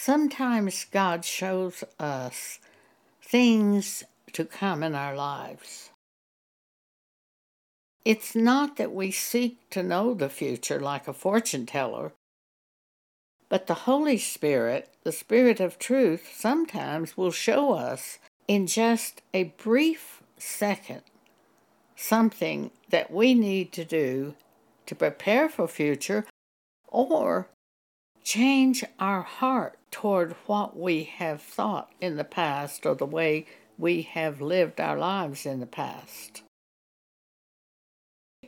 Sometimes God shows us things to come in our lives. It's not that we seek to know the future like a fortune teller, but the Holy Spirit, the Spirit of truth, sometimes will show us in just a brief second something that we need to do to prepare for future or change our heart toward what we have thought in the past or the way we have lived our lives in the past.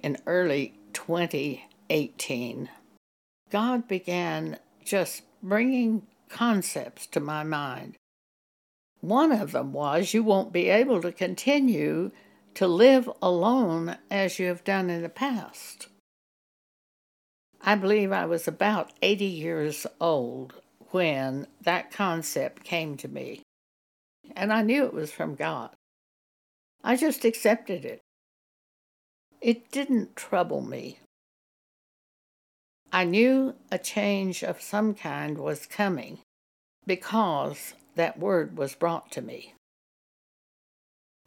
In early 2018, God began just bringing concepts to my mind. One of them was you won't be able to continue to live alone as you have done in the past. I believe I was about 80 years old when that concept came to me, and I knew it was from God. I just accepted it. It didn't trouble me. I knew a change of some kind was coming because that word was brought to me.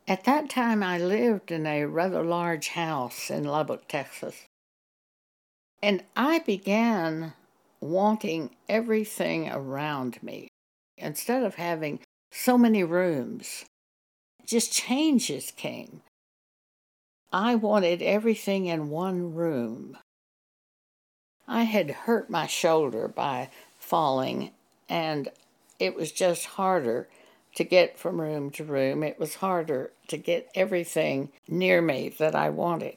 At that time, I lived in a rather large house in Lubbock, Texas. And I began wanting everything around me. Instead of having so many rooms, just changes came. I wanted everything in one room. I had hurt my shoulder by falling, and it was just harder to get from room to room. It was harder to get everything near me that I wanted.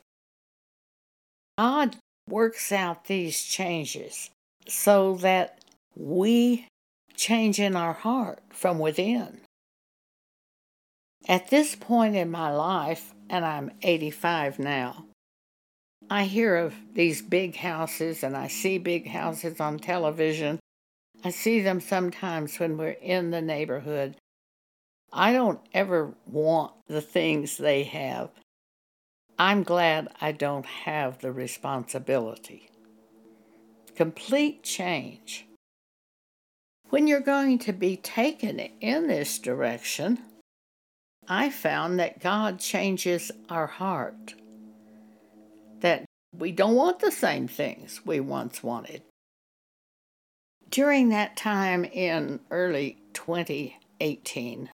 God works out these changes so that we change in our heart from within. At this point in my life, and I'm 85 now, I hear of these big houses and I see big houses on television. I see them sometimes when we're in the neighborhood. I don't ever want the things they have. I'm glad I don't have the responsibility. Complete change. When you're going to be taken in this direction, I found that God changes our heart that we don't want the same things we once wanted. During that time in early 2018,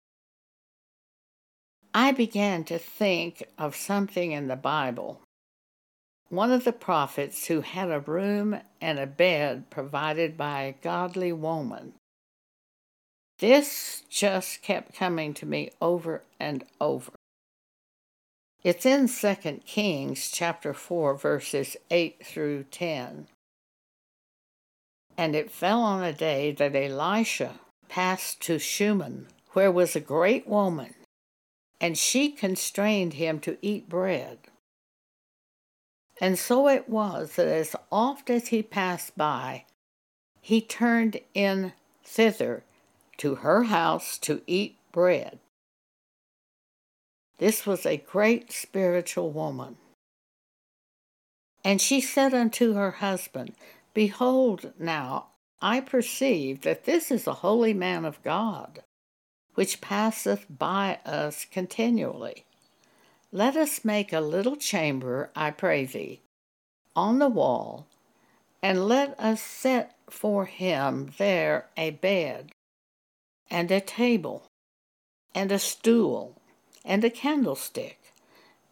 I began to think of something in the Bible. One of the prophets who had a room and a bed provided by a godly woman. This just kept coming to me over and over. It's in 2 Kings chapter 4 verses 8 through 10. And it fell on a day that Elisha passed to Shunem, where was a great woman, and she constrained him to eat bread. And so it was that as oft as he passed by, he turned in thither to her house to eat bread. This was a great spiritual woman. And she said unto her husband, Behold, now I perceive that this is a holy man of God, which passeth by us continually. Let us make a little chamber, I pray thee, on the wall, and let us set for him there a bed, and a table, and a stool, and a candlestick.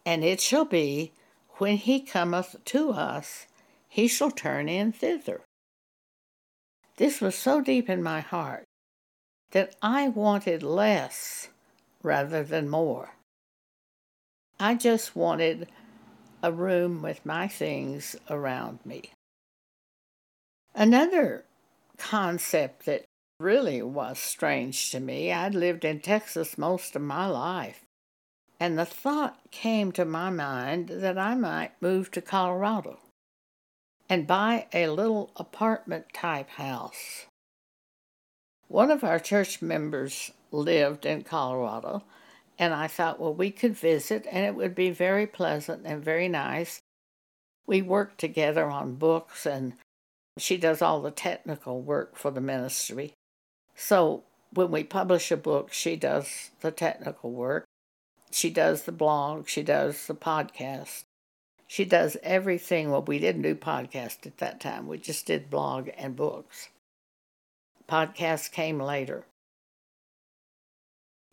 And it shall be, when he cometh to us, he shall turn in thither. This was so deep in my heart that I wanted less rather than more. I just wanted a room with my things around me. Another concept that really was strange to me, I'd lived in Texas most of my life and the thought came to my mind that I might move to Colorado and buy a little apartment type house. One of our church members lived in Colorado, and I thought, well, we could visit and it would be very pleasant and very nice. We worked together on books, and she does all the technical work for the ministry. So when we publish a book, she does the technical work. She does the blog. She does the podcast. She does everything. Well, we didn't do podcast at that time. We just did blog and books. Podcast came later.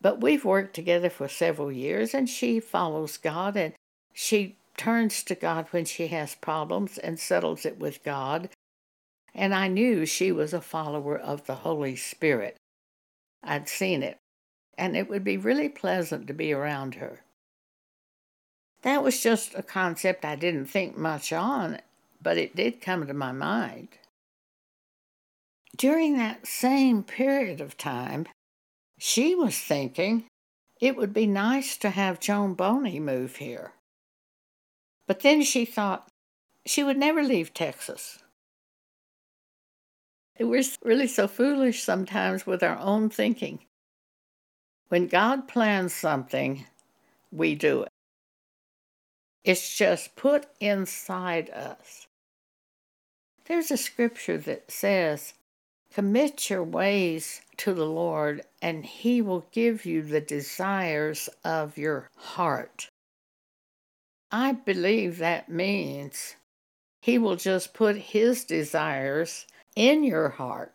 But we've worked together for several years, and she follows God and she turns to God when she has problems and settles it with God. And I knew she was a follower of the Holy Spirit. I'd seen it, and it would be really pleasant to be around her. That was just a concept I didn't think much on, but it did come to my mind. During that same period of time, she was thinking it would be nice to have Joan Boney move here. But then she thought she would never leave Texas. We're really so foolish sometimes with our own thinking. When God plans something, we do it. It's just put inside us. There's a scripture that says, Commit your ways to the Lord, and He will give you the desires of your heart. I believe that means He will just put His desires in your heart.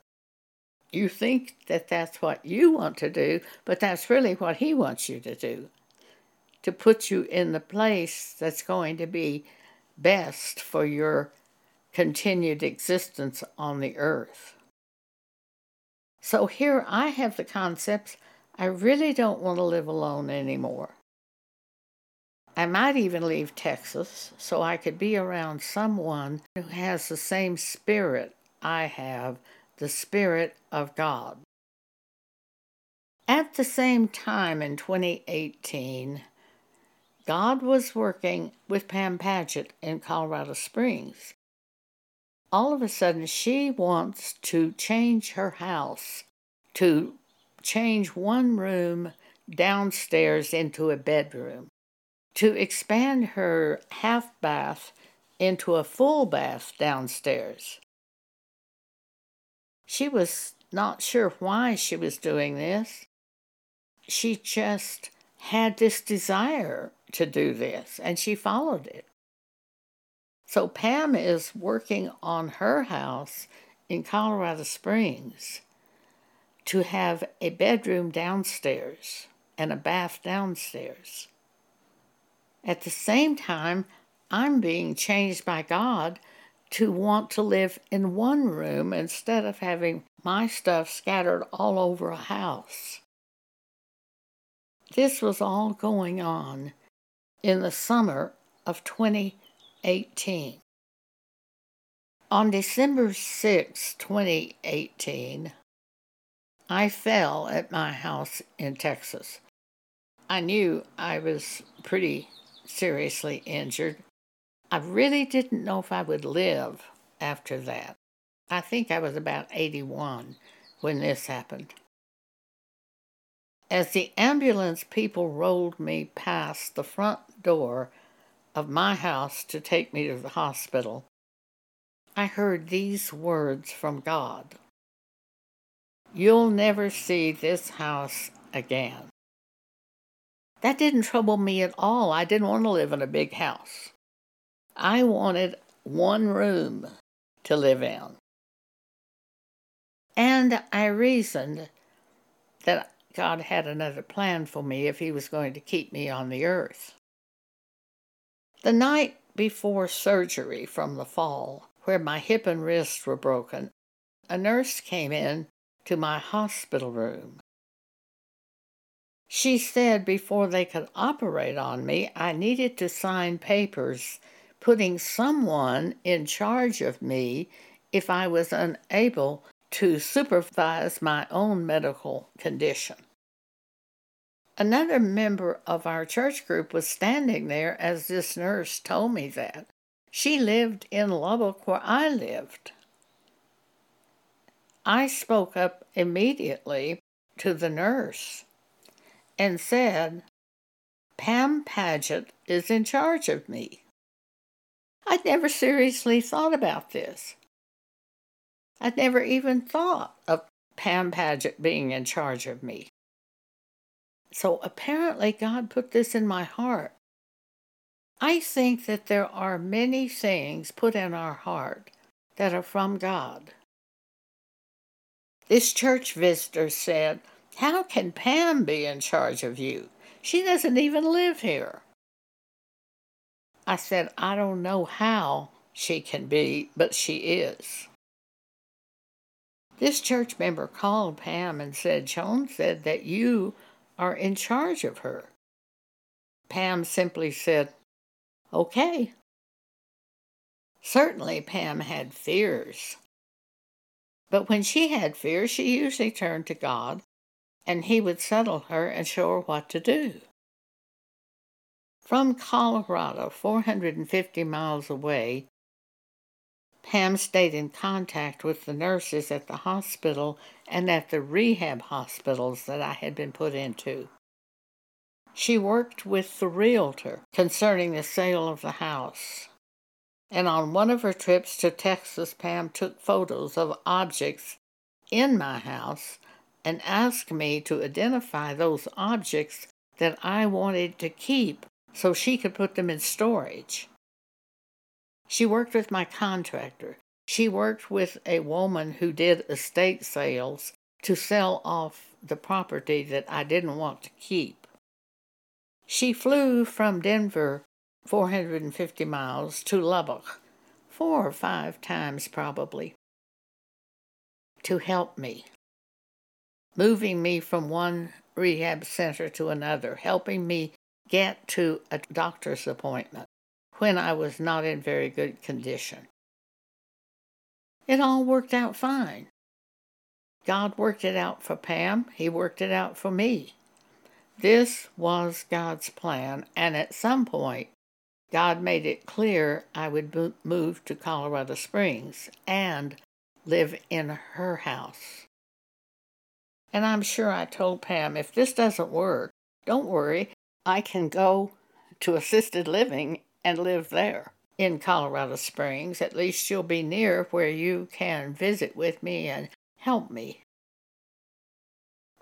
You think that that's what you want to do, but that's really what He wants you to do to put you in the place that's going to be best for your continued existence on the earth. So here I have the concepts I really don't want to live alone anymore. I might even leave Texas so I could be around someone who has the same spirit I have, the Spirit of God. At the same time in 2018, God was working with Pam Padgett in Colorado Springs all of a sudden she wants to change her house to change one room downstairs into a bedroom, to expand her half bath into a full bath downstairs. She was not sure why she was doing this. She just had this desire to do this and she followed it. So Pam is working on her house in Colorado Springs to have a bedroom downstairs and a bath downstairs. At the same time, I'm being changed by God to want to live in one room instead of having my stuff scattered all over a house. This was all going on in the summer of 20 18. On December 6, 2018, I fell at my house in Texas. I knew I was pretty seriously injured. I really didn't know if I would live after that. I think I was about 81 when this happened. As the ambulance people rolled me past the front door of my house to take me to the hospital, I heard these words from God You'll never see this house again. That didn't trouble me at all. I didn't want to live in a big house. I wanted one room to live in. And I reasoned that God had another plan for me if He was going to keep me on the earth. The night before surgery from the fall, where my hip and wrist were broken, a nurse came in to my hospital room. She said before they could operate on me, I needed to sign papers putting someone in charge of me if I was unable to supervise my own medical condition. Another member of our church group was standing there as this nurse told me that. She lived in Lubbock where I lived. I spoke up immediately to the nurse and said, Pam Padgett is in charge of me. I'd never seriously thought about this. I'd never even thought of Pam Padgett being in charge of me. So apparently, God put this in my heart. I think that there are many things put in our heart that are from God. This church visitor said, How can Pam be in charge of you? She doesn't even live here. I said, I don't know how she can be, but she is. This church member called Pam and said, Joan said that you are in charge of her. Pam simply said, Okay. Certainly, Pam had fears. But when she had fears, she usually turned to God, and He would settle her and show her what to do. From Colorado, 450 miles away, Pam stayed in contact with the nurses at the hospital and at the rehab hospitals that I had been put into. She worked with the realtor concerning the sale of the house. And on one of her trips to Texas, Pam took photos of objects in my house and asked me to identify those objects that I wanted to keep so she could put them in storage. She worked with my contractor. She worked with a woman who did estate sales to sell off the property that I didn't want to keep. She flew from Denver 450 miles to Lubbock, four or five times probably, to help me, moving me from one rehab center to another, helping me get to a doctor's appointment when I was not in very good condition. It all worked out fine. God worked it out for Pam, He worked it out for me. This was God's plan, and at some point, God made it clear I would move to Colorado Springs and live in her house. And I'm sure I told Pam, if this doesn't work, don't worry, I can go to assisted living and live there in Colorado Springs. At least you'll be near where you can visit with me and help me.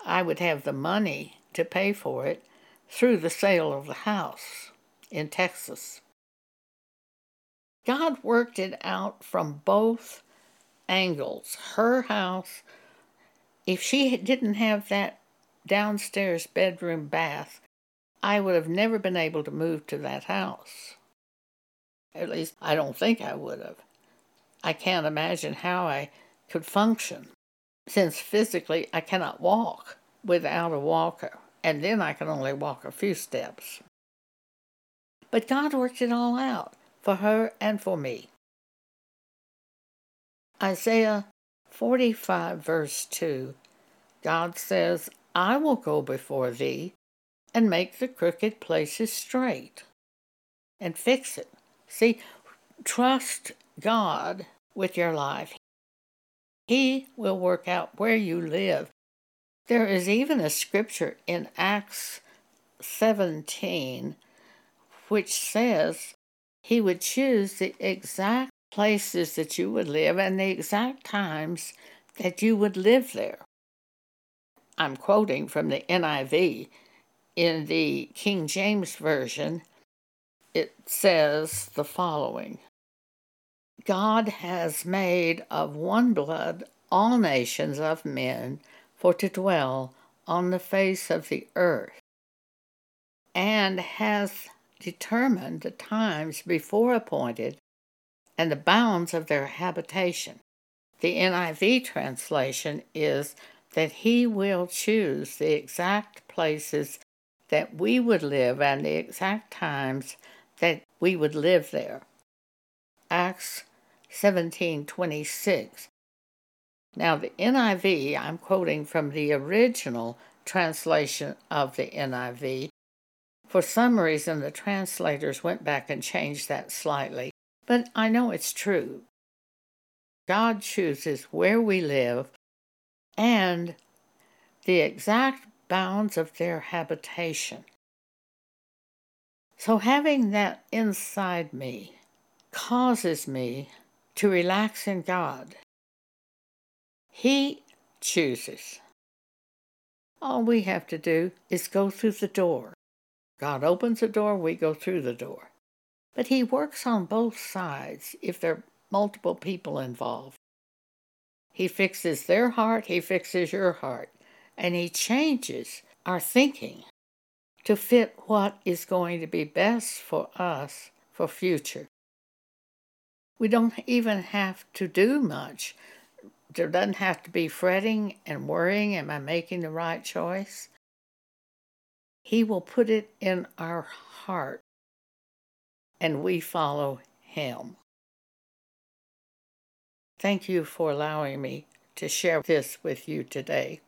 I would have the money to pay for it through the sale of the house in Texas. God worked it out from both angles. Her house, if she didn't have that downstairs bedroom bath, I would have never been able to move to that house. At least, I don't think I would have. I can't imagine how I could function, since physically I cannot walk without a walker, and then I can only walk a few steps. But God worked it all out for her and for me. Isaiah 45, verse 2, God says, I will go before thee and make the crooked places straight and fix it. See, trust God with your life. He will work out where you live. There is even a scripture in Acts 17 which says he would choose the exact places that you would live and the exact times that you would live there. I'm quoting from the NIV. In the King James Version, it says the following God has made of one blood all nations of men for to dwell on the face of the earth, and hath determined the times before appointed and the bounds of their habitation. The NIV translation is that He will choose the exact places that we would live and the exact times that we would live there. Acts 17:26. Now the NIV, I'm quoting from the original translation of the NIV. For some reason the translators went back and changed that slightly, but I know it's true. God chooses where we live and the exact bounds of their habitation. So, having that inside me causes me to relax in God. He chooses. All we have to do is go through the door. God opens the door, we go through the door. But He works on both sides if there are multiple people involved. He fixes their heart, He fixes your heart, and He changes our thinking to fit what is going to be best for us for future. We don't even have to do much. There doesn't have to be fretting and worrying, am I making the right choice? He will put it in our heart and we follow Him. Thank you for allowing me to share this with you today.